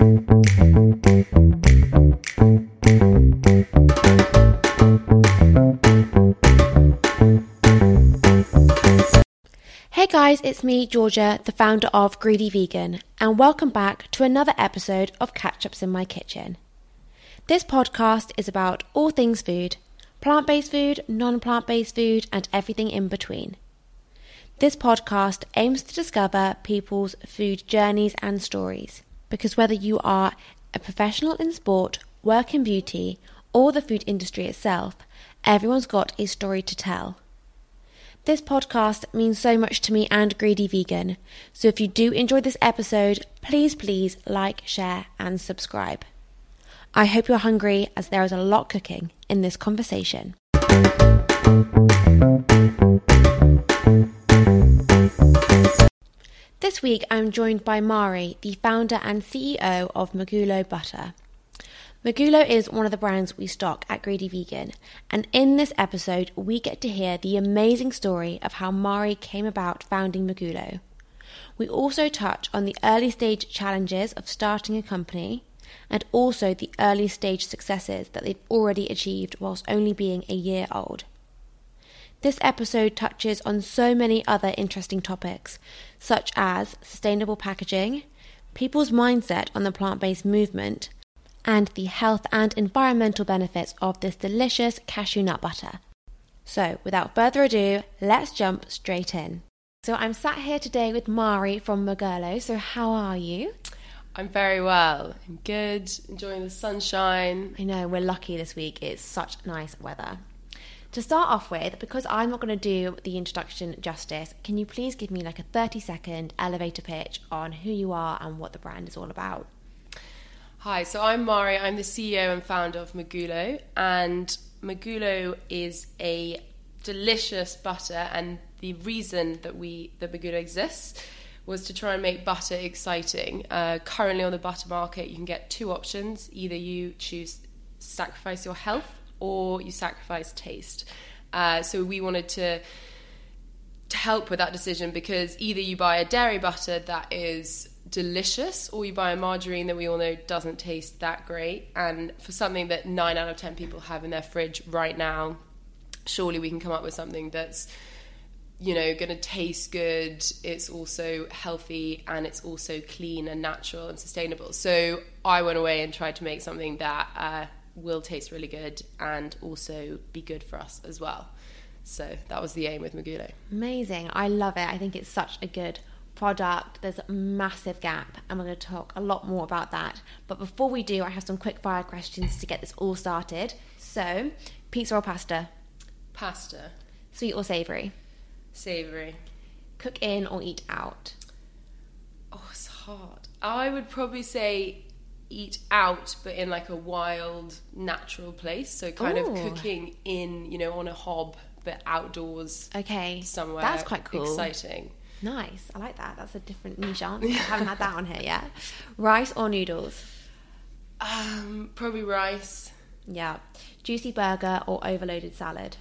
Hey guys, it's me, Georgia, the founder of Greedy Vegan, and welcome back to another episode of Catch Ups in My Kitchen. This podcast is about all things food plant based food, non plant based food, and everything in between. This podcast aims to discover people's food journeys and stories, because whether you are a professional in sport, work in beauty, or the food industry itself, everyone's got a story to tell. This podcast means so much to me and Greedy Vegan, so if you do enjoy this episode, please, please like, share, and subscribe. I hope you're hungry as there is a lot cooking in this conversation. This week I'm joined by Mairi, the founder and CEO of Mergulo Butter. Mergulo is one of the brands we stock at Greedy Vegan, and in this episode, we get to hear the amazing story of how Mairi came about founding Mergulo. We also touch on the early stage challenges of starting a company and also the early stage successes that they've already achieved whilst only being a year old. This episode touches on so many other interesting topics, such as sustainable packaging, people's mindset on the plant based movement, and the health and environmental benefits of this delicious cashew nut butter. So, without further ado, let's jump straight in. So, I'm sat here today with Mairi from Mergulo. So, how are you? I'm very well. I'm good, enjoying the sunshine. I know we're lucky this week. It's such nice weather. To start off with, because I'm not going to do the introduction justice, can you please give me like a 30 second elevator pitch on who you are and what the brand is all about? Hi, so I'm Mairi. I'm the CEO and founder of Mergulo, and Mergulo is a delicious butter. And the reason that we that Mergulo exists was to try and make butter exciting. Uh, currently on the butter market, you can get two options: either you choose sacrifice your health or you sacrifice taste. Uh, so we wanted to to help with that decision because either you buy a dairy butter that is delicious or you buy a margarine that we all know doesn't taste that great and for something that 9 out of 10 people have in their fridge right now surely we can come up with something that's you know going to taste good it's also healthy and it's also clean and natural and sustainable so i went away and tried to make something that uh, will taste really good and also be good for us as well so that was the aim with Mergulo. Amazing. I love it. I think it's such a good product. There's a massive gap, and we're going to talk a lot more about that. But before we do, I have some quick fire questions to get this all started. So, pizza or pasta? Pasta. Sweet or savoury? Savoury. Cook in or eat out? Oh, it's hard. I would probably say eat out, but in like a wild, natural place. So, kind Ooh. of cooking in, you know, on a hob, but outdoors Okay. somewhere. That's quite cool. Exciting. Nice. I like that. That's a different niche answer. I haven't had that on here yet. Rice or noodles? Um, probably rice. Yeah. Juicy burger or overloaded salad?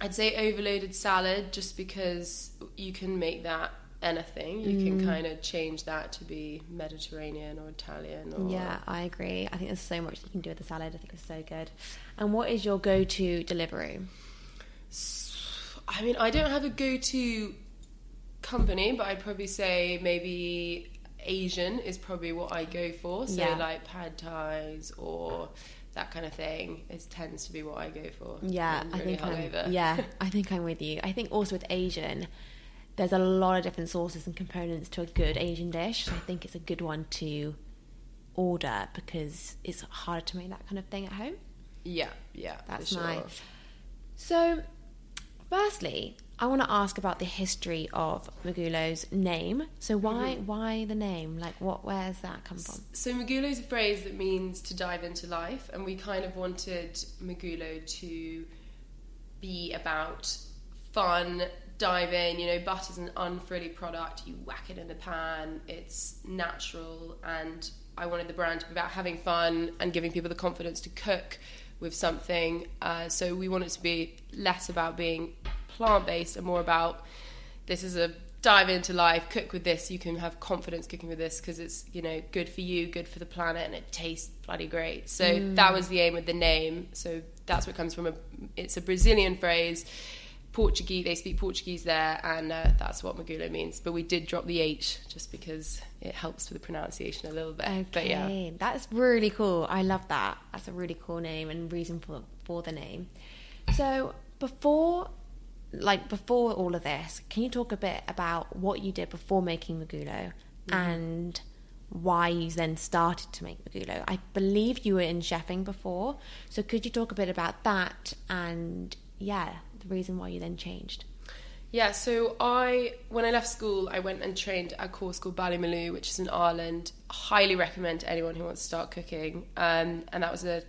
I'd say overloaded salad just because you can make that anything. You Mm. can kind of change that to be Mediterranean or Italian or Yeah, I agree. I think there's so much you can do with the salad. I think it's so good. And what is your go-to delivery? I mean, I don't have a go-to company, but I'd probably say maybe Asian is probably what I go for. So Yeah. like pad thais or that kind of thing. It tends to be what I go for. Yeah, when I really think I'm, yeah, I think I'm with you. I think also with Asian, there's a lot of different sauces and components to a good Asian dish. So I think it's a good one to order because it's harder to make that kind of thing at home. yeah, yeah. That's sure. nice. So, firstly, I want to ask about the history of Mergulo's name. So why Mm-hmm. why the name? Like what where's that come from? So Mergulo is a phrase that means to dive into life, and we kind of wanted Mergulo to be about fun, dive in. You know, butter's an unfrilly product. You whack it in the pan. It's natural, and I wanted the brand to be about having fun and giving people the confidence to cook with something. Uh, so we want it to be less about being plant based and more about this is a dive into life, cook with this. You can have confidence cooking with this because it's you know good for you, good for the planet, and it tastes bloody great. So Mm. that was the aim of the name. So that's what comes from a. It's a Brazilian phrase. Portuguese, they speak Portuguese there, and uh, that's what Mergulo means. But we did drop the H just because it helps with the pronunciation a little bit. Okay, But yeah, that's really cool. I love that. That's a really cool name and reason for for the name. So before, like before all of this, can you talk a bit about what you did before making Mergulo Mm-hmm. and why you then started to make Mergulo? I believe you were in chefing before, so could you talk a bit about that and yeah, the reason why you then changed? Yeah, so I when I left school, I went and trained at a course called Ballymaloe, which is in Ireland. Highly recommend to anyone who wants to start cooking. Um, and that was a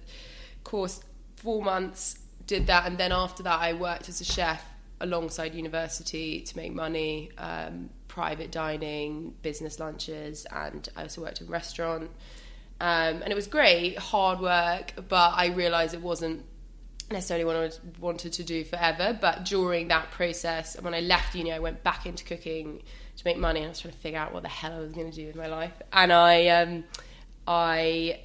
course four months. Did that, and then after that, I worked as a chef alongside university to make money, um, private dining, business lunches, and I also worked in restaurant. Um, and it was great, hard work, but I realised it wasn't necessarily what I wanted to do forever. But during that process, when I left uni, I went back into cooking to make money, and I was trying to figure out what the hell I was going to do with my life. And I, um, I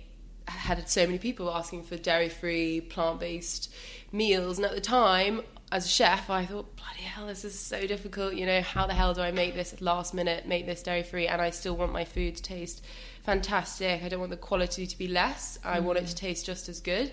had so many people asking for dairy-free, plant-based meals, and at the time. As a chef, I thought, bloody hell, this is so difficult. You know, how the hell do I make this at last minute, make this dairy free, and I still want my food to taste fantastic. I don't want the quality to be less. I want it to taste just as good.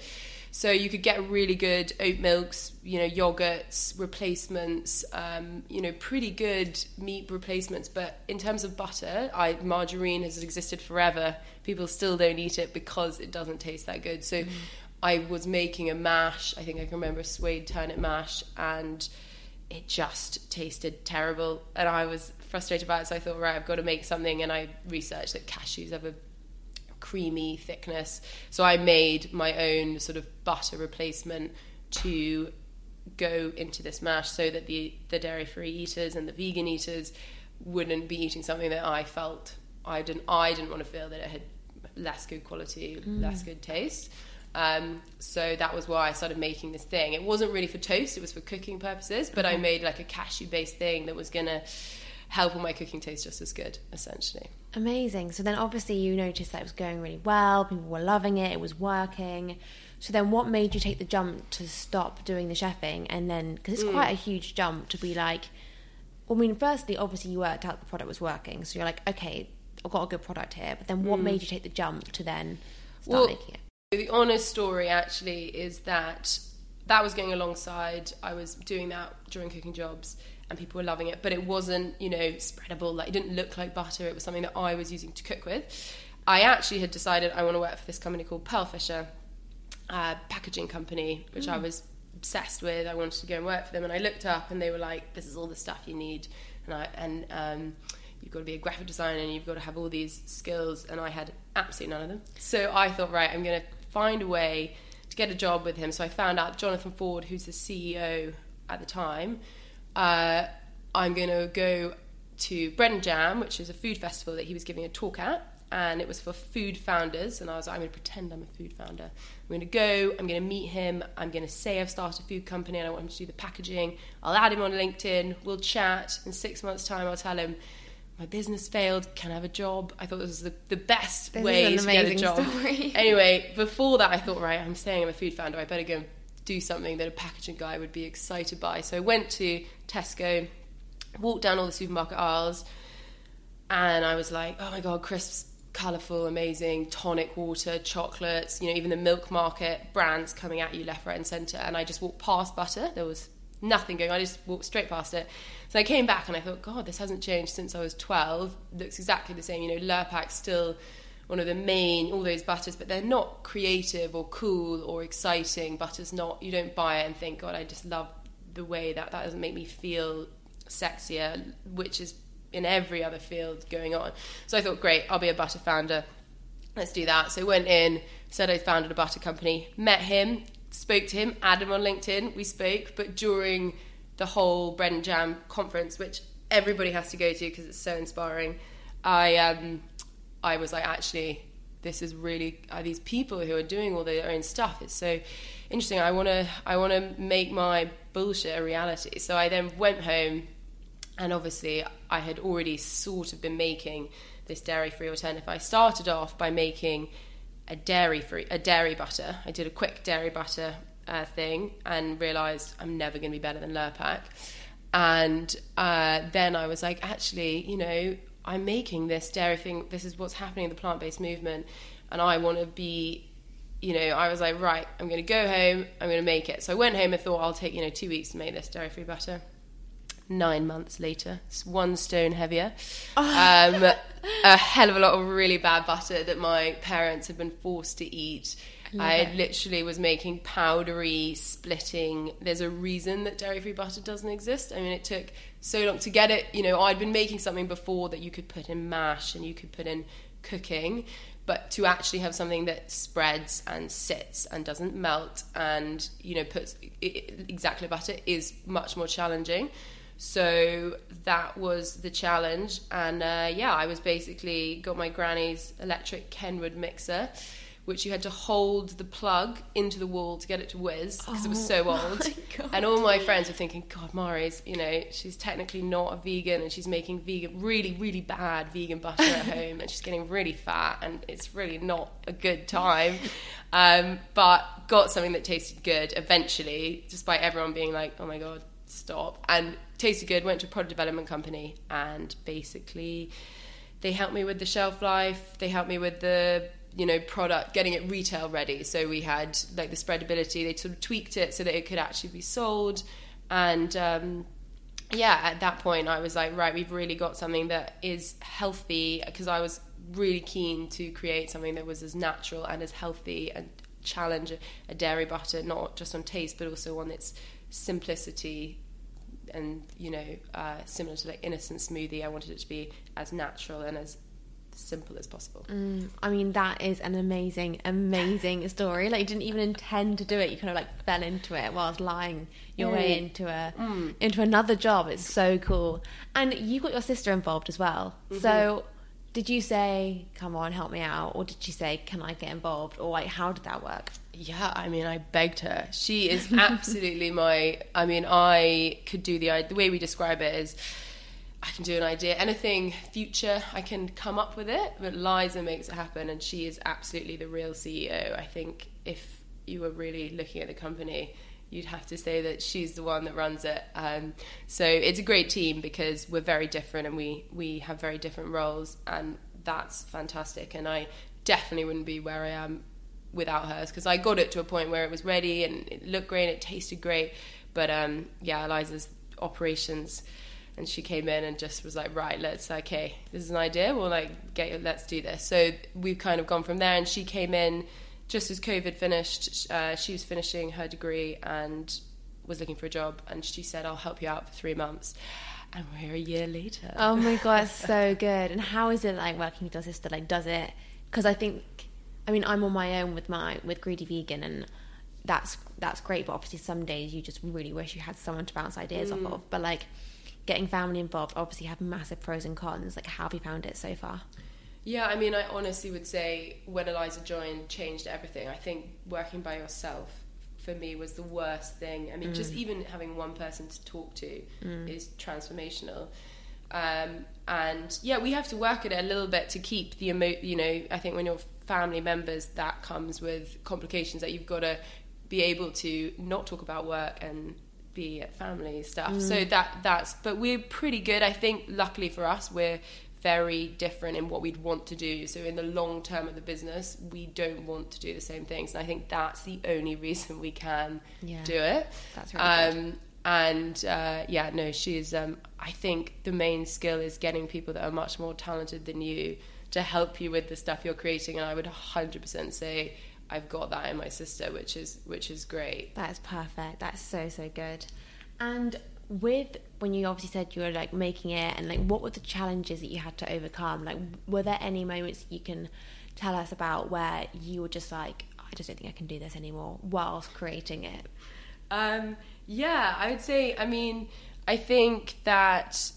So you could get really good oat milks, you know, yogurts, replacements, um, you know, pretty good meat replacements. But in terms of butter, I, margarine has existed forever. People still don't eat it because it doesn't taste that good. So I was making a mash. I think I can remember a swede turnip mash, and it just tasted terrible. And I was frustrated about it. So I thought, right, I've got to make something. And I researched that cashews have a creamy thickness. So I made my own sort of butter replacement to go into this mash so that the, the dairy free eaters and the vegan eaters wouldn't be eating something that I felt I didn't I didn't want to feel that it had less good quality, less good taste. Um, so that was why I started making this thing. It wasn't really for toast; it was for cooking purposes. But I made like a cashew-based thing that was gonna help all my cooking taste just as good, essentially. Amazing. So then obviously you noticed that it was going really well, people were loving it, it was working. So then what made you take the jump to stop doing the chefing and then because it's mm. quite a huge jump to be like well, I mean firstly obviously you worked out the product was working. So you're like okay, I've got a good product here. But then what mm. made you take the jump to then start Well, making it? The honest story actually is that that was going alongside. I was doing that during cooking jobs, and people were loving it. But it wasn't, you know, spreadable. Like it didn't look like butter. It was something that I was using to cook with. I actually had decided I want to work for this company called Pearlfisher, uh, packaging company, which I was obsessed with. I wanted to go and work for them, and I looked up, and they were like, "This is all the stuff you need," and I and um, you've got to be a graphic designer, and you've got to have all these skills, and I had absolutely none of them. So I thought, right, I'm going to find a way to get a job with him. So I found out Jonathan Ford, who's the CEO at the time. Uh, I'm going to go to Bread and Jam, which is a food festival that he was giving a talk at, and it was for food founders. And I was like, I'm going to pretend I'm a food founder. I'm going to go, I'm going to meet him, I'm going to say I've started a food company and I want him to do the packaging. I'll add him on LinkedIn, we'll chat. In six months' time, I'll tell him, my business failed, can I have a job? I thought this was the, the best This way to get a job. story. anyway, before that, I thought, right, I'm saying I'm a food founder, I better go and do something that a packaging guy would be excited by. So I went to Tesco, walked down all the supermarket aisles, and I was like, oh my god, crisps, colourful, amazing, tonic water, chocolates, you know, even the milk market brands coming at you left, right, and centre. And I just walked past butter. There was nothing going on. I just walked straight past it. So I came back and I thought, God, this hasn't changed since I was 12. looks exactly the same. You know, Lurpak still one of the main, all those butters, but they're not creative or cool or exciting. Butter's not, you don't buy it and think, God, I just love the way that that doesn't make me feel sexier, which is in every other field going on. So I thought, great, I'll be a butter founder. Let's do that. So I went in, said I founded a butter company, met him, spoke to him, added him on LinkedIn. We spoke, but during the whole Bread and Jam conference, which everybody has to go to because it's so inspiring, I um, I was like, actually, this is really these people who are doing all their own stuff. It's so interesting. I want to I want to make my bullshit a reality. So I then went home and obviously I had already sort of been making this dairy free alternative. I started off by making a dairy free a dairy butter. I did a quick dairy butter uh, thing and realized I'm never going to be better than Lurpak. And uh, then I was like, actually, you know, I'm making this dairy thing. This is what's happening in the plant based movement, and I want to be. You know, I was like, right, I'm going to go home. I'm going to make it. So I went home and thought I'll take you know two weeks to make this dairy free butter nine months later, it's one stone heavier. Oh. Um, a hell of a lot of really bad butter that my parents had been forced to eat. I, I literally was making powdery, splitting. There's a reason that dairy free butter doesn't exist. I mean, it took so long to get it. You know, I'd been making something before that you could put in mash and you could put in cooking, but to actually have something that spreads and sits and doesn't melt and, you know, puts exactly butter is much more challenging. So that was the challenge. And uh, yeah, I was basically got my granny's electric Kenwood mixer, which you had to hold the plug into the wall to get it to whiz because oh, it was so oh old. And all my friends were thinking, God, Mairi's, you know, she's technically not a vegan and she's making vegan, really, really bad vegan butter at home and she's getting really fat and it's really not a good time. Um, but got something that tasted good eventually, despite everyone being like, oh my God, stop. And tasted good, went to a product development company, and basically they helped me with the shelf life. They helped me with the you know product getting it retail ready. So we had like the spreadability. They sort of tweaked it so that it could actually be sold, and um, yeah, at that point I was like, right, we've really got something that is healthy because I was really keen to create something that was as natural and as healthy and challenge a dairy butter not just on taste but also on its simplicity and you know uh, similar to like innocent smoothie i wanted it to be as natural and as simple as possible mm, i mean that is an amazing amazing story like you didn't even intend to do it you kind of like fell into it whilst lying your mm. way into a mm. into another job it's so cool and you got your sister involved as well mm-hmm. so did you say come on help me out or did she say can i get involved or like how did that work yeah, I mean, I begged her. She is absolutely my. I mean, I could do the the way we describe it is. I can do an idea, anything future, I can come up with it, but Liza makes it happen, and she is absolutely the real CEO. I think if you were really looking at the company, you'd have to say that she's the one that runs it. Um, so it's a great team because we're very different and we we have very different roles, and that's fantastic. And I definitely wouldn't be where I am without hers because I got it to a point where it was ready and it looked great and it tasted great. But um, yeah, Eliza's operations, and she came in and just was like, right, let's okay, this is an idea. We'll like get let's do this. So we've kind of gone from there, and she came in just as COVID finished. Uh, she was finishing her degree and was looking for a job, and she said, "I'll help you out for three months." And we're a year later. Oh my god, it's so good! And how is it like working with your sister? Like, does it? Because I think I mean, I'm on my own with my with Greedy Vegan, and that's that's great. But obviously, some days you just really wish you had someone to bounce ideas mm. off of. But like getting family involved, obviously, have massive pros and cons. Like, how have you found it so far? Yeah, I mean, I honestly would say when Eliza joined, changed everything. I think working by yourself for me was the worst thing. I mean, mm. just even having one person to talk to mm. is transformational. Um, and yeah, we have to work at it a little bit to keep the emo. You know, I think when you're family members, that comes with complications that you've got to be able to not talk about work and be at family stuff. Mm. So that that's but we're pretty good. I think luckily for us we're very different in what we'd want to do. So in the long term of the business, we don't want to do the same things. And I think that's the only reason we can yeah. do it. That's really um, good. And uh, yeah, no, she's. Um, I think the main skill is getting people that are much more talented than you to help you with the stuff you're creating. And I would 100% say I've got that in my sister, which is which is great. That's perfect. That's so so good. And with when you obviously said you were like making it, and like what were the challenges that you had to overcome? Like, were there any moments you can tell us about where you were just like, I just don't think I can do this anymore, whilst creating it? Um, yeah, I would say. I mean, I think that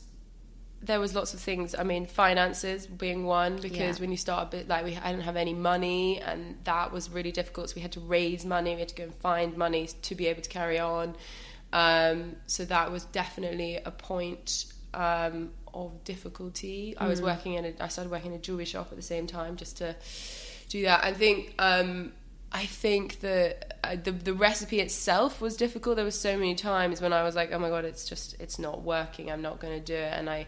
there was lots of things. I mean, finances being one because yeah. when you start a bit like we, I didn't have any money, and that was really difficult. So we had to raise money. We had to go and find money to be able to carry on. Um, so that was definitely a point. um, of difficulty. I was working in a, I started working in a jewelry shop at the same time just to do that. I think um, I think the, uh, the the recipe itself was difficult. There were so many times when I was like, oh my god, it's just it's not working. I'm not going to do it. And I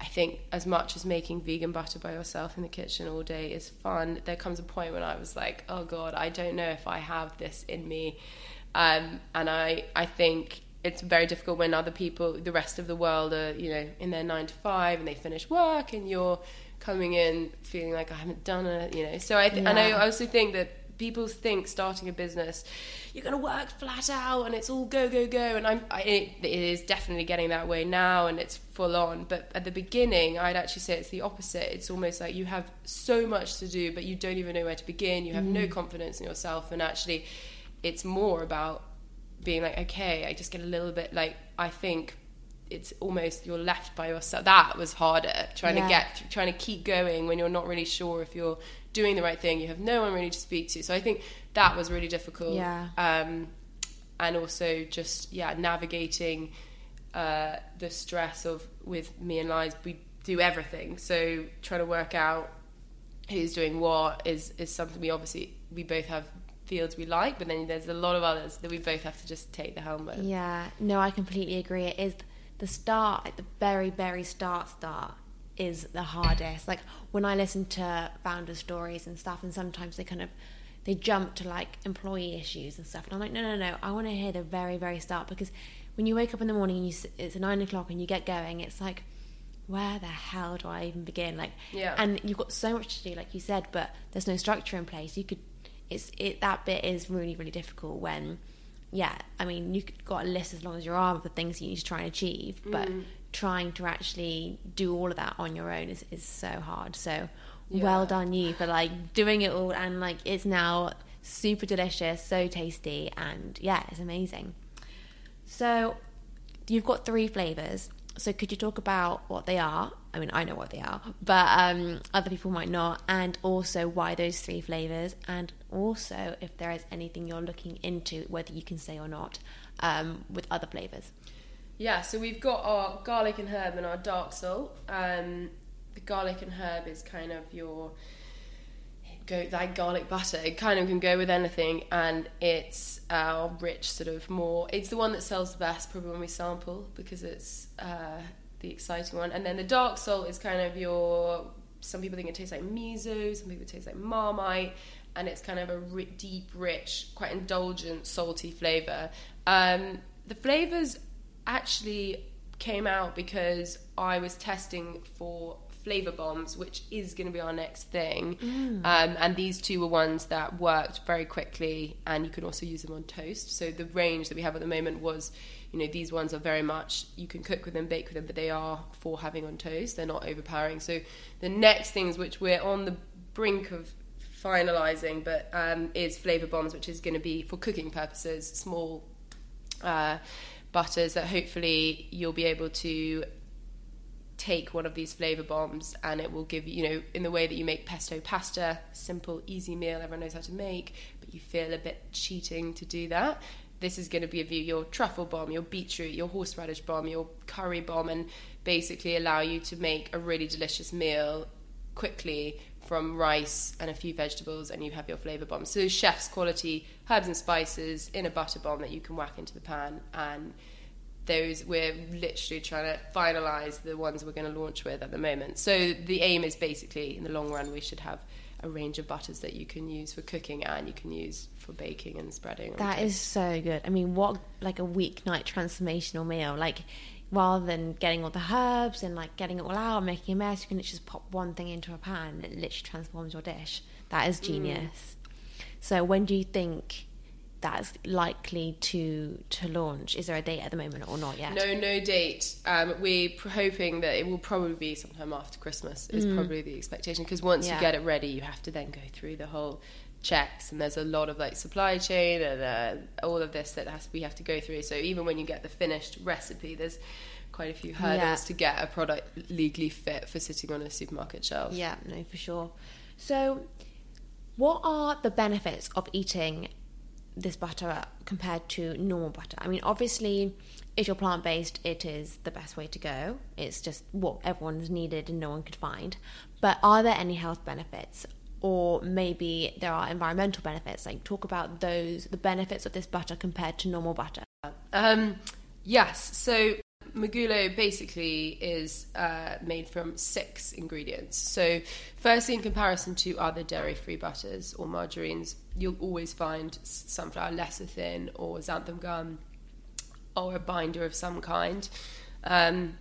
I think as much as making vegan butter by yourself in the kitchen all day is fun, there comes a point when I was like, oh god, I don't know if I have this in me. Um, and I I think it's very difficult when other people, the rest of the world, are you know in their nine to five and they finish work, and you're coming in feeling like I haven't done it, you know. So I th- and I also think that people think starting a business you're going to work flat out and it's all go go go. And I'm I, it, it is definitely getting that way now and it's full on. But at the beginning I'd actually say it's the opposite. It's almost like you have so much to do but you don't even know where to begin. You have no mm. confidence in yourself. And actually it's more about being like okay I just get a little bit like I think it's almost you're left by yourself. That was harder trying Yeah. to get trying to keep going when you're not really sure if you're doing the right thing. You have no one really to speak to. So i think that was really difficult. Yeah. um, and also just yeah navigating uh, the stress of with me and lies we do everything. So trying to work out who's doing what is is something we obviously we both have fields we like but then there's a lot of others that we both have to just take the helm with. Yeah, no, I completely agree. It is the start, like the very, very start, start is the hardest. Like when I listen to founder stories and stuff, and sometimes they kind of they jump to like employee issues and stuff, and I'm like, no, no, no, I want to hear the very, very start because when you wake up in the morning and you it's nine o'clock and you get going, it's like. Where the hell do I even begin? Like, Yeah. and you've got so much to do, like you said, but there's no structure in place. You could, it's it that bit is really really difficult when yeah, I mean, you've got a list as long as your arm of the things you need to try and achieve, but Mm. trying to actually do all of that on your own is, is so hard. So, well done you for like doing it all, and like it's now super delicious, so tasty, and yeah, it's amazing. So, you've got three flavors. So, could you talk about what they are? I mean, I know what they are, but um, other people might not, and also why those three flavors, and also if there is anything you're looking into, whether you can say or not, um, with other flavors. Yeah, so we've got our garlic and herb and our dark salt. Um, the garlic and herb is kind of your go like garlic butter. It kind of can go with anything, and it's our rich sort of more. It's the one that sells the best probably when we sample because it's uh, the exciting one. And then the dark salt is kind of your. Some people think it tastes like miso. Some people it tastes like marmite. And it's kind of a ri- deep, rich, quite indulgent, salty flavor. Um, the flavors actually came out because I was testing for flavor bombs, which is going to be our next thing. Um, and these two were ones that worked very quickly, and you can also use them on toast. So the range that we have at the moment was, you know, these ones are very much you can cook with them, bake with them, but they are for having on toast. They're not overpowering. So the next things which we're on the brink of finalizing, but um, is flavor bombs, which is going to be for cooking purposes, small uh, butters that hopefully you'll be able to take one of these flavor bombs and it will give you, you know, in the way that you make pesto pasta, simple, easy meal everyone knows how to make, but you feel a bit cheating to do that. This is going to a view your truffle bomb, your beetroot, your horseradish bomb, your curry bomb, and basically allow you to make a really delicious meal quickly from rice and a few vegetables, and you have your flavor bomb. So chef's quality herbs and spices in a butter bomb that you can whack into the pan, and those we're literally trying to finalize the ones we're going to launch with at the moment. So the aim is basically in the long run we should have a range of butters that you can use for cooking and you can use for baking and spreading. That is so good. I mean, what like a weeknight transformational meal. Like rather than getting all the herbs and like getting it all out and making a mess, you can just pop one thing into a pan and it literally transforms your dish. That is genius. So when do you think that's likely to to launch? Is there a date at the moment or not yet? No, no date. Um, we're hoping that it will probably be sometime after Christmas. Is probably the expectation because once Mm. Yeah. you get it ready, you have to then go through the whole checks, and there's a lot of like supply chain and uh, all of this that has we have to go through. So even when you get the finished recipe, there's quite a few hurdles Yeah. to get a product legally fit for sitting on a supermarket shelf. Yeah, no, for sure. So, what are the benefits of eating this butter compared to normal butter? I mean, obviously, if you're plant based, it is the best way to go. It's just what everyone's needed and no one could find. But are there any health benefits? Or maybe there are environmental benefits. Like, talk about those, the benefits of this butter compared to normal butter. Um, yes. So Mergulo basically is uh, made from six ingredients. So, firstly, in comparison to other dairy free butters or margarines, you'll always find sunflower lecithin or xanthan gum or a binder of some kind. Um,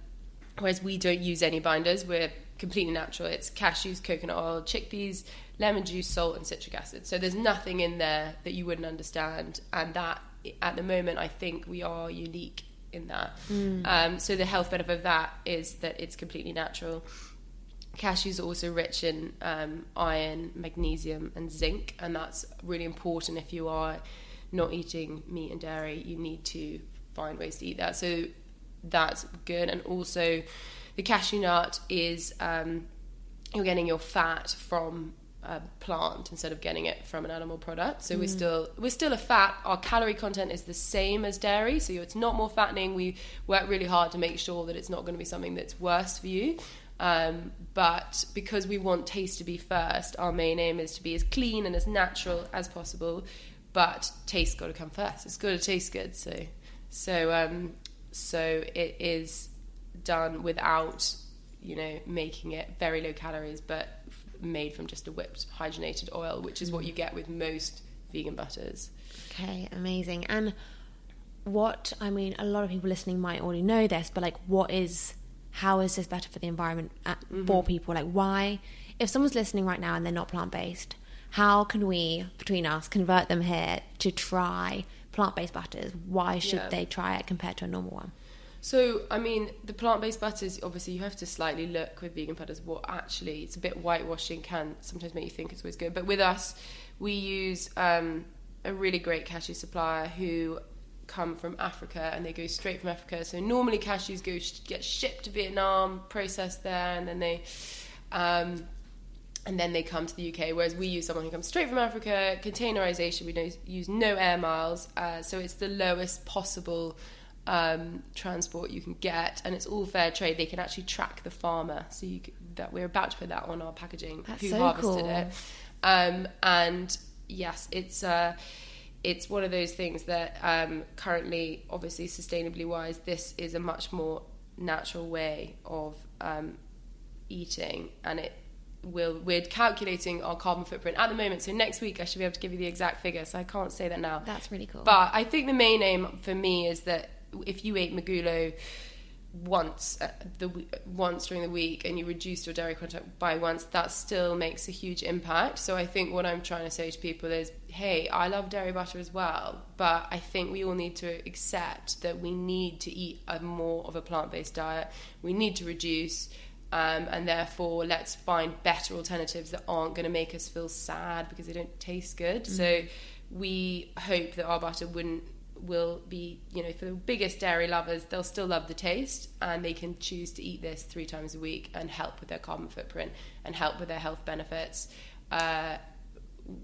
whereas we don't use any binders, we're completely natural. It's cashews, coconut oil, chickpeas, lemon juice, salt, and citric acid. So there's nothing in there that you wouldn't understand. And that, at the moment, I think we are unique in that. Mm. Um, so the health benefit of that is that it's completely natural. Cashews are also rich in um, iron, magnesium, and zinc, and that's really important if you are not eating meat and dairy. You need to find ways to eat that. So that's good. And also, the cashew nut is um, you're getting your fat from a plant instead of getting it from an animal product. So mm. we're still we're still a fat. Our calorie content is the same as dairy, so it's not more fattening. We work really hard to make sure that it's not going to be something that's worse for you. Um, but because we want taste to be first, our main aim is to be as clean and as natural as possible. But taste got to come first. It's got to taste good. So so um, so it is done without you know making it very low calories, but made from just a whipped hydrogenated oil, which is what you get with most vegan butters. Okay, amazing. And what I mean, a lot of people listening might already know this, but like, what is how is this better for the environment at, mm-hmm. for people? Like, why? If someone's listening right now and they're not plant based, how can we between us convert them here to try plant-based butters, why should yeah. they try it compared to a normal one? So, I mean, the plant-based butters, obviously, you have to slightly look with vegan butters what actually it's a bit whitewashing can sometimes make you think it's always good. But with us, we use um, a really great cashew supplier who come from Africa and they go straight from Africa. So normally cashews go get shipped to Vietnam, processed there, and then they um, and then they come to the UK. Whereas we use someone who comes straight from Africa, containerization. We don't use no air miles, uh, so it's the lowest possible um, transport you can get, and it's all fair trade. They can actually track the farmer, so you can, that we're about to put that on our packaging. That's who so harvested cool. it? Um, and yes, it's. Uh, it's one of those things that um, currently, obviously, sustainably wise, this is a much more natural way of um, eating, and it we'll, we're calculating our carbon footprint at the moment. So next week I should be able to give you the exact figure. So I can't say that now. That's really cool. But I think the main aim for me is that if you ate Mergulo once uh, the once during the week and you reduced your dairy content by once that still makes a huge impact so i think what i'm trying to say to people is hey i love dairy butter as well but i think we all need to accept that we need to eat a more of a plant-based diet we need to reduce um, and therefore let's find better alternatives that aren't going to make us feel sad because they don't taste good. Mm-hmm. So we hope that our butter wouldn't will be you know for the biggest dairy lovers they'll still love the taste and they can choose to eat this three times a week and help with their carbon footprint and help with their health benefits uh,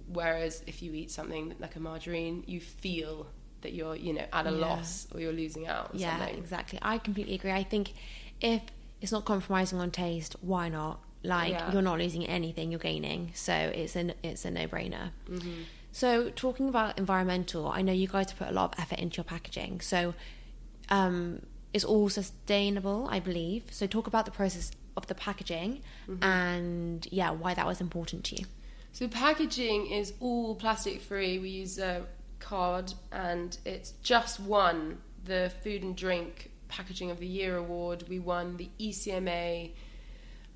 whereas if you eat something like a margarine you feel that you're you know at a yeah. loss or you're losing out yeah something. exactly i completely agree i think if it's not compromising on taste. Why not? Like yeah. you're not losing anything, you're gaining. So it's a it's a no brainer. Mm-hmm. So talking about environmental, I know you guys put a lot of effort into your packaging. So um, it's all sustainable, I believe. So talk about the process of the packaging mm-hmm. and yeah, why that was important to you. So packaging is all plastic free. We use a card and it's just won the food and drink Packaging of the Year award. We won the ECMA,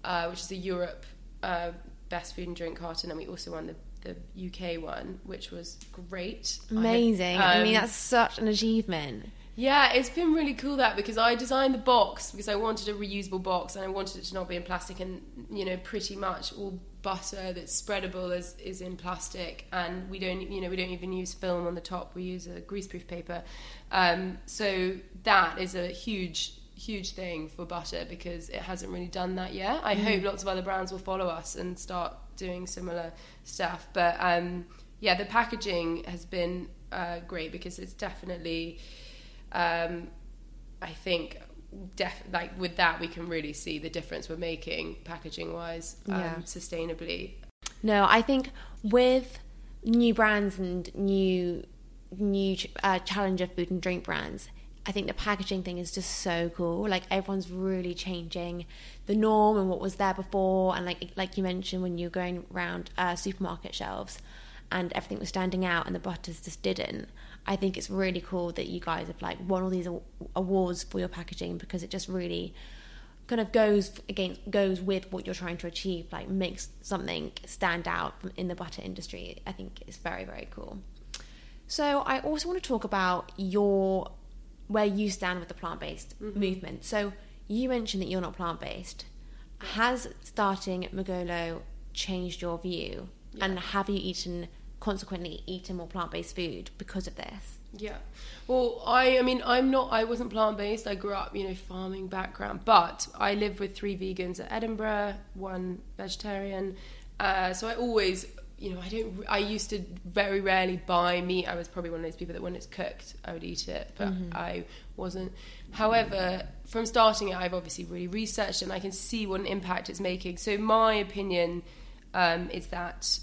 uh, which is the Europe uh, Best Food and Drink carton, and we also won the the UK one, which was great. Amazing. I, um, I mean, that's such an achievement. Yeah, it's been really cool that because I designed the box because I wanted a reusable box and I wanted it to not be in plastic and you know pretty much all butter that's spreadable is, is in plastic and we don't you know we don't even use film on the top we use a greaseproof paper um, so that is a huge huge thing for butter because it hasn't really done that yet I mm. hope lots of other brands will follow us and start doing similar stuff but um, yeah the packaging has been uh, great because it's definitely, um, I think, def- like with that we can really see the difference we're making packaging wise, um, Yeah. sustainably. No, I think with new brands and new new uh, challenger food and drink brands, I think the packaging thing is just so cool. Like everyone's really changing the norm and what was there before, and like like you mentioned when you were going around uh, supermarket shelves, and everything was standing out and the butters just didn't. I think it's really cool that you guys have like won all these awards for your packaging because it just really kind of goes against goes with what you're trying to achieve like makes something stand out in the butter industry i think it's very very cool so i also want to talk about your where you stand with the plant-based movement. So you mentioned that you're not plant-based. Has starting mergulo changed your view? And have you eaten consequently eaten more plant-based food because of this? Yeah. Well, I, I mean, I'm not, I wasn't plant based. I grew up, you know, farming background, but I live with three vegans at Edinburgh, one vegetarian. Uh, so I always, you know, I don't, I used to very rarely buy meat. I was probably one of those people that when it's cooked, I would eat it, but I wasn't. However, from starting it, I've obviously really researched and I can see what an impact it's making. So my opinion um, is that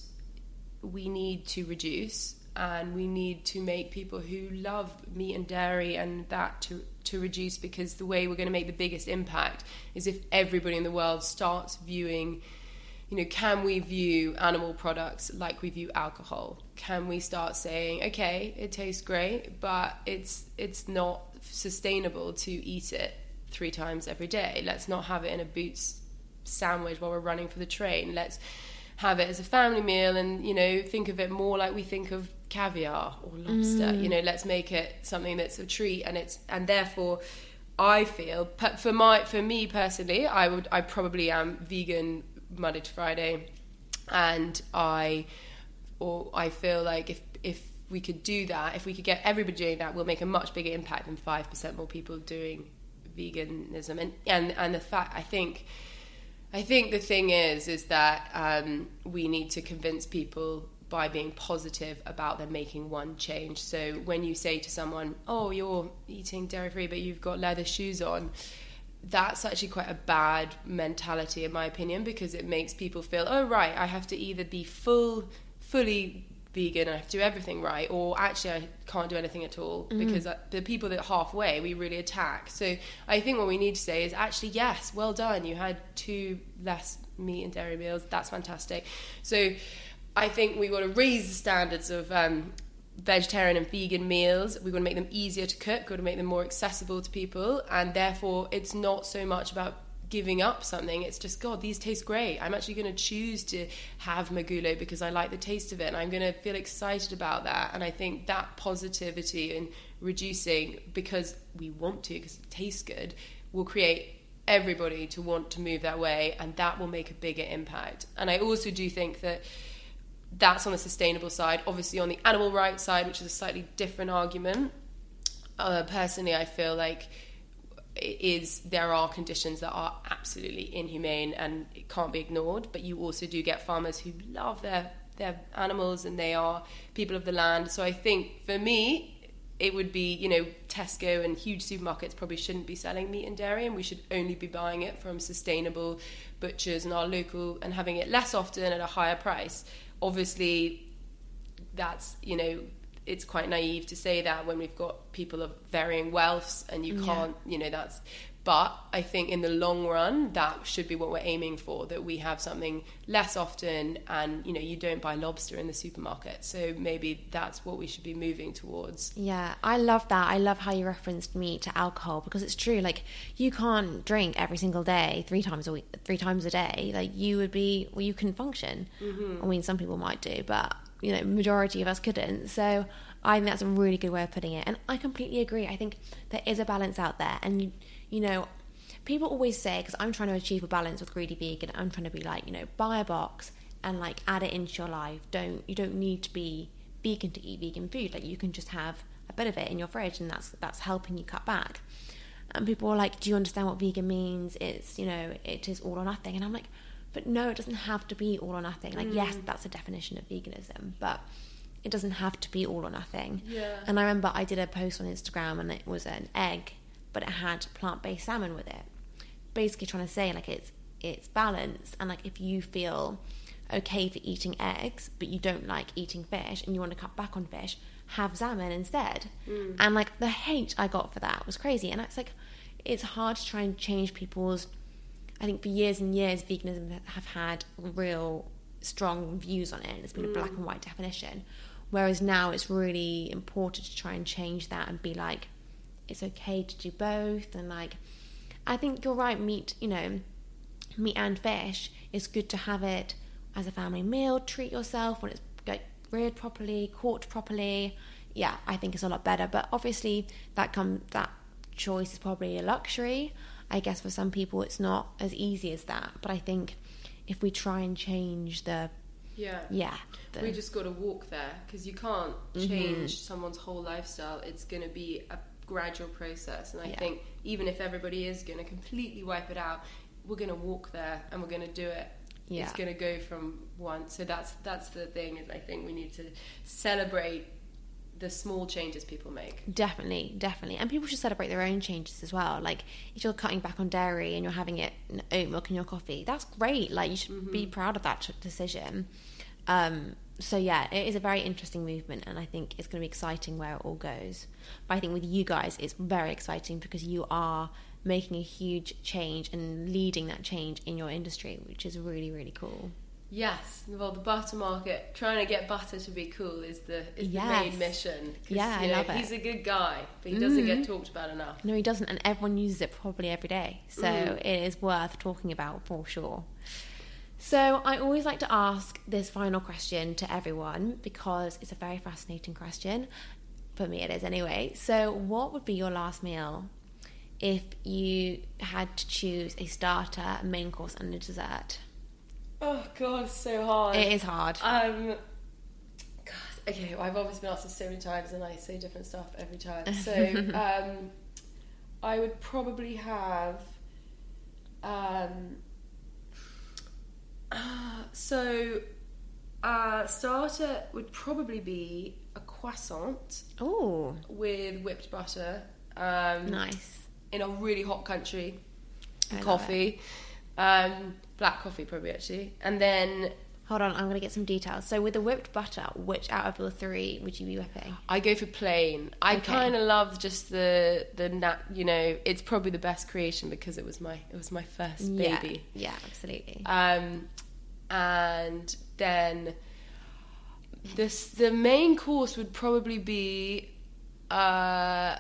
we need to reduce and we need to make people who love meat and dairy and that to to reduce because the way we're going to make the biggest impact is if everybody in the world starts viewing you know can we view animal products like we view alcohol? Can we start saying okay it tastes great but it's it's not sustainable to eat it three times every day. Let's not have it in a boots sandwich while we're running for the train. Let's have it as a family meal and you know think of it more like we think of caviar or lobster. Mm. You know let's make it something that's a treat and it's and therefore i feel per- for my for me personally i would i probably am vegan monday to friday and i or i feel like if if we could do that if we could get everybody doing that we'll make a much bigger impact than 5% more people doing veganism and and and the fact i think I think the thing is, is that um, we need to convince people by being positive about them making one change. So when you say to someone, "Oh, you're eating dairy free, but you've got leather shoes on," that's actually quite a bad mentality, in my opinion, because it makes people feel, "Oh, right, I have to either be full, fully." vegan and I have to do everything right or actually I can't do anything at all because uh, the people that halfway we really attack so I think what we need to say is actually yes well done you had two less meat and dairy meals that's fantastic so I think we want to raise the standards of um, vegetarian and vegan meals. We want to make them easier to cook. We want to make them more accessible to people, and therefore, it's not so much about giving up something. It's just God, these taste great. I'm actually going to choose to have mergulo because I like the taste of it, and I'm going to feel excited about that. And I think that positivity and reducing because we want to because it tastes good will create everybody to want to move that way, and that will make a bigger impact. And I also do think that that's on the sustainable side. Obviously, on the animal rights side, which is a slightly different argument, uh, personally, I feel like is there are conditions that are absolutely inhumane and it can't be ignored. But you also do get farmers who love their their animals and they are people of the land. So I think for me. It would be, you know, Tesco and huge supermarkets probably shouldn't be selling meat and dairy, and we should only be buying it from sustainable butchers and our local and having it less often at a higher price obviously that's you know it's quite naive to say that when we've got people of varying wealths and you can't you know that's but i think in the long run that should be what we're aiming for that we have something less often and you know you don't buy lobster in the supermarket so maybe that's what we should be moving towards Yeah, I love that. I love how you referenced meat to alcohol because it's true. Like you can't drink every single day, three times a week, three times a day. Like you would be, well, you can function. Mm-hmm. I mean, some people might do, but you know, majority of us couldn't. So I think that's a really good way of putting it, and I completely agree. I think there is a balance out there, and you, you know. People always say because I'm trying to achieve a balance with greedy vegan. I'm trying to be like you know buy a box and like add it into your life. Don't you don't need to be vegan to eat vegan food. Like you can just have a bit of it in your fridge, and that's that's helping you cut back. And people are like, "Do you understand what vegan means? It's you know, it is all or nothing." And I'm like, "But no, it doesn't have to be all or nothing. Like, yes, mm. that's a definition of veganism, but it doesn't have to be all or nothing. Yeah. And I remember I did a post on Instagram and it was an egg, but it had plant based salmon with it. Basically trying to say like it's it's balanced and like if you feel okay for eating eggs but you don't like eating fish and you want to cut back on fish, have salmon instead. Mm. And like the hate I got for that was crazy. And it's like it's hard to try and change people's I think for years and years veganism have had real strong views on it. And it's been a black and white definition. Whereas now it's really important to try and change that and be like, it's okay to do both. And like, I think you're right, meat, you know, meat and fish, it's good to have it as a family meal. Treat yourself when it's like, reared properly, caught properly. Yeah, I think it's a lot better. But obviously, that come that choice is probably a luxury. I guess for some people, it's not as easy as that. But I think if we try and change the Yeah. yeah, the, We just got to walk there because you can't Mm-hmm. change someone's whole lifestyle. It's going to be a gradual process, and I Yeah. think even if everybody is going to completely wipe it out, we're going to walk there and we're going to do it. Yeah. It's going to go from one. So that's that's the thing. Is I think we need to celebrate the small changes people make. Definitely, definitely. And people should celebrate their own changes as well. Like if you're cutting back on dairy and you're having it in oat milk in your coffee, that's great. Like you should be mm-hmm. proud of that decision. Um, so yeah, it is a very interesting movement, and I think it's going to be exciting where it all goes. But I think with you guys, it's very exciting because you are making a huge change and leading that change in your industry, which is really really cool. Yes, well, the butter market trying to get butter to be cool is the is the main mission. Yeah, I you know, love it. He's a good guy, but he doesn't get talked about enough. No, he doesn't, and everyone uses it probably every day. So Mm. it is worth talking about for sure. So I always like to ask this final question to everyone because it's a very fascinating question. For me, it is anyway. So, what would be your last meal if you had to choose a starter, a main course, and a dessert? Oh god, so hard. It is hard. Um, God, okay, well, I've obviously been asked this so many times, and I say different stuff every time. So, um, I would probably have. Um, uh, so, uh, starter would probably be a croissant Oh, with whipped butter. Um, nice. in a really hot country, I coffee, um, black coffee probably actually, and then Hold on, I'm going to get some details. So, with the whipped butter, which out of the three would you be whipping? I go for plain. I Okay. kind of love just the the nat. You know, it's probably the best creation because it was my it was my first baby. Yeah, yeah absolutely. Um, and then this the main course would probably be uh,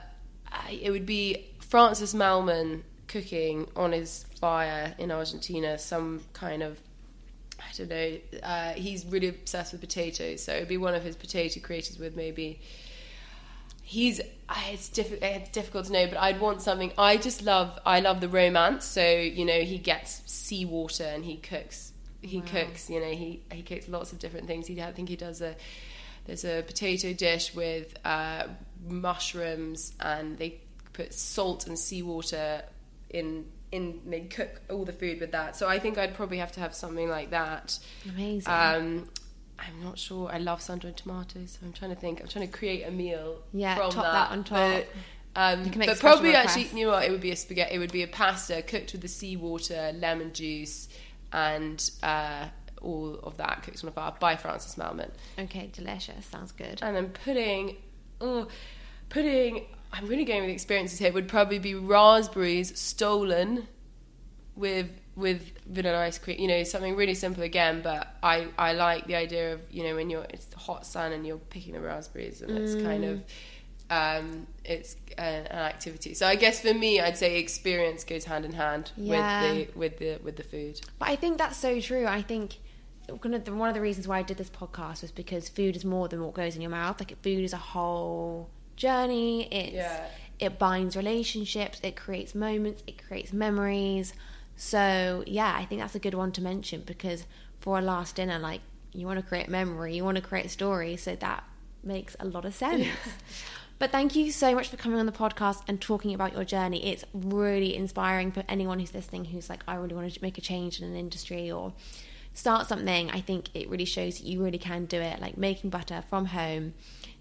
it would be Francis Mallmann cooking on his fire in Argentina some kind of I don't know. Uh, he's really obsessed with potatoes, so it'd be one of his potato creators with maybe. He's it's, diffi- it's difficult to know, but I'd want something. I just love I love the romance. So you know, he gets seawater and he cooks. He cooks. You know, he he cooks lots of different things. He I think he does a there's a potato dish with uh, mushrooms and they put salt and seawater in in they cook all the food with that. So I think I'd probably have to have something like that. Amazing. Um, I'm not sure. I love sun-dried tomatoes. So I'm trying to think. I'm trying to create a meal Yeah, from top that, that on top. But, um, You can make but probably requests. actually, you know what? It would be a spaghetti. It would be a pasta cooked with the seawater, lemon juice, and uh, all of that cooked on a fire by Francis Mallmann. okay, delicious. Sounds good. And then pudding, oh, pudding. I'm really going with experiences here. Would probably be raspberries stolen with with vanilla ice cream. You know, something really simple again. But I I like the idea of you know when you're it's the hot sun and you're picking the raspberries and it's kind of um it's an, an activity. So I guess for me, I'd say experience goes hand in hand Yeah. with the with the with the food. But I think that's so true. I think one of the, one of the reasons why I did this podcast was because food is more than what goes in your mouth. Like food is a whole journey. It's Yeah. it binds relationships. It creates moments. It creates memories. So yeah, I think that's a good one to mention because for a last dinner, like you want to create memory, you want to create a story. So that makes a lot of sense. But thank you so much for coming on the podcast and talking about your journey. It's really inspiring for anyone who's listening who's like, I really want to make a change in an industry or start something, I think it really shows that you really can do it. Like making butter from home,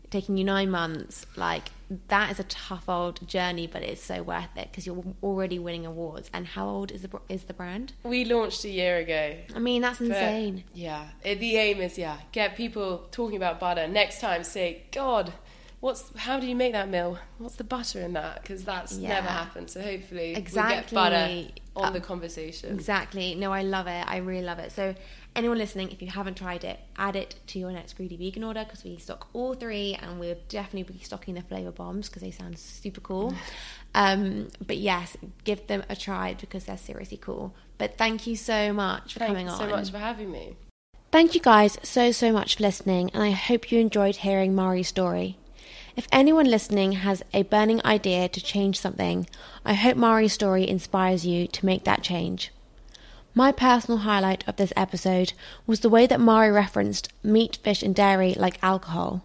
taking you nine months, like that is a tough old journey, but it's so worth it because you're already winning awards. And how old is the is the brand? We launched a year ago. I mean, that's insane. But, yeah, the aim is yeah, get people talking about butter. Next time, say, God, what's how do you make that meal? What's the butter in that? Because that's yeah. never happened. So hopefully, exactly. we get butter on uh, the conversation. Exactly. No, I love it. I really love it. So anyone listening, if you haven't tried it, add it to your next Greedy Vegan order because we stock all three and we'll definitely be stocking the flavour bombs because they sound super cool. um, but yes, give them a try because they're seriously cool. But thank you so much for thank coming on. Thank you so much for having me. Thank you guys so, so much for listening, and I hope you enjoyed hearing Mairi's story. If anyone listening has a burning idea to change something, I hope Mairi's story inspires you to make that change. My personal highlight of this episode was the way that Mari referenced meat, fish, and dairy like alcohol.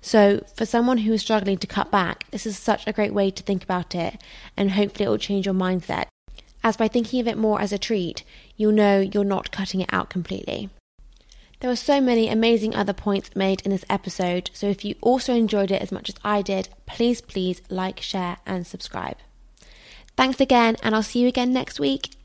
So, for someone who is struggling to cut back, this is such a great way to think about it, and hopefully it will change your mindset. As by thinking of it more as a treat, you'll know you're not cutting it out completely. There were so many amazing other points made in this episode, so if you also enjoyed it as much as I did, please, please like, share, and subscribe. Thanks again, and I'll see you again next week.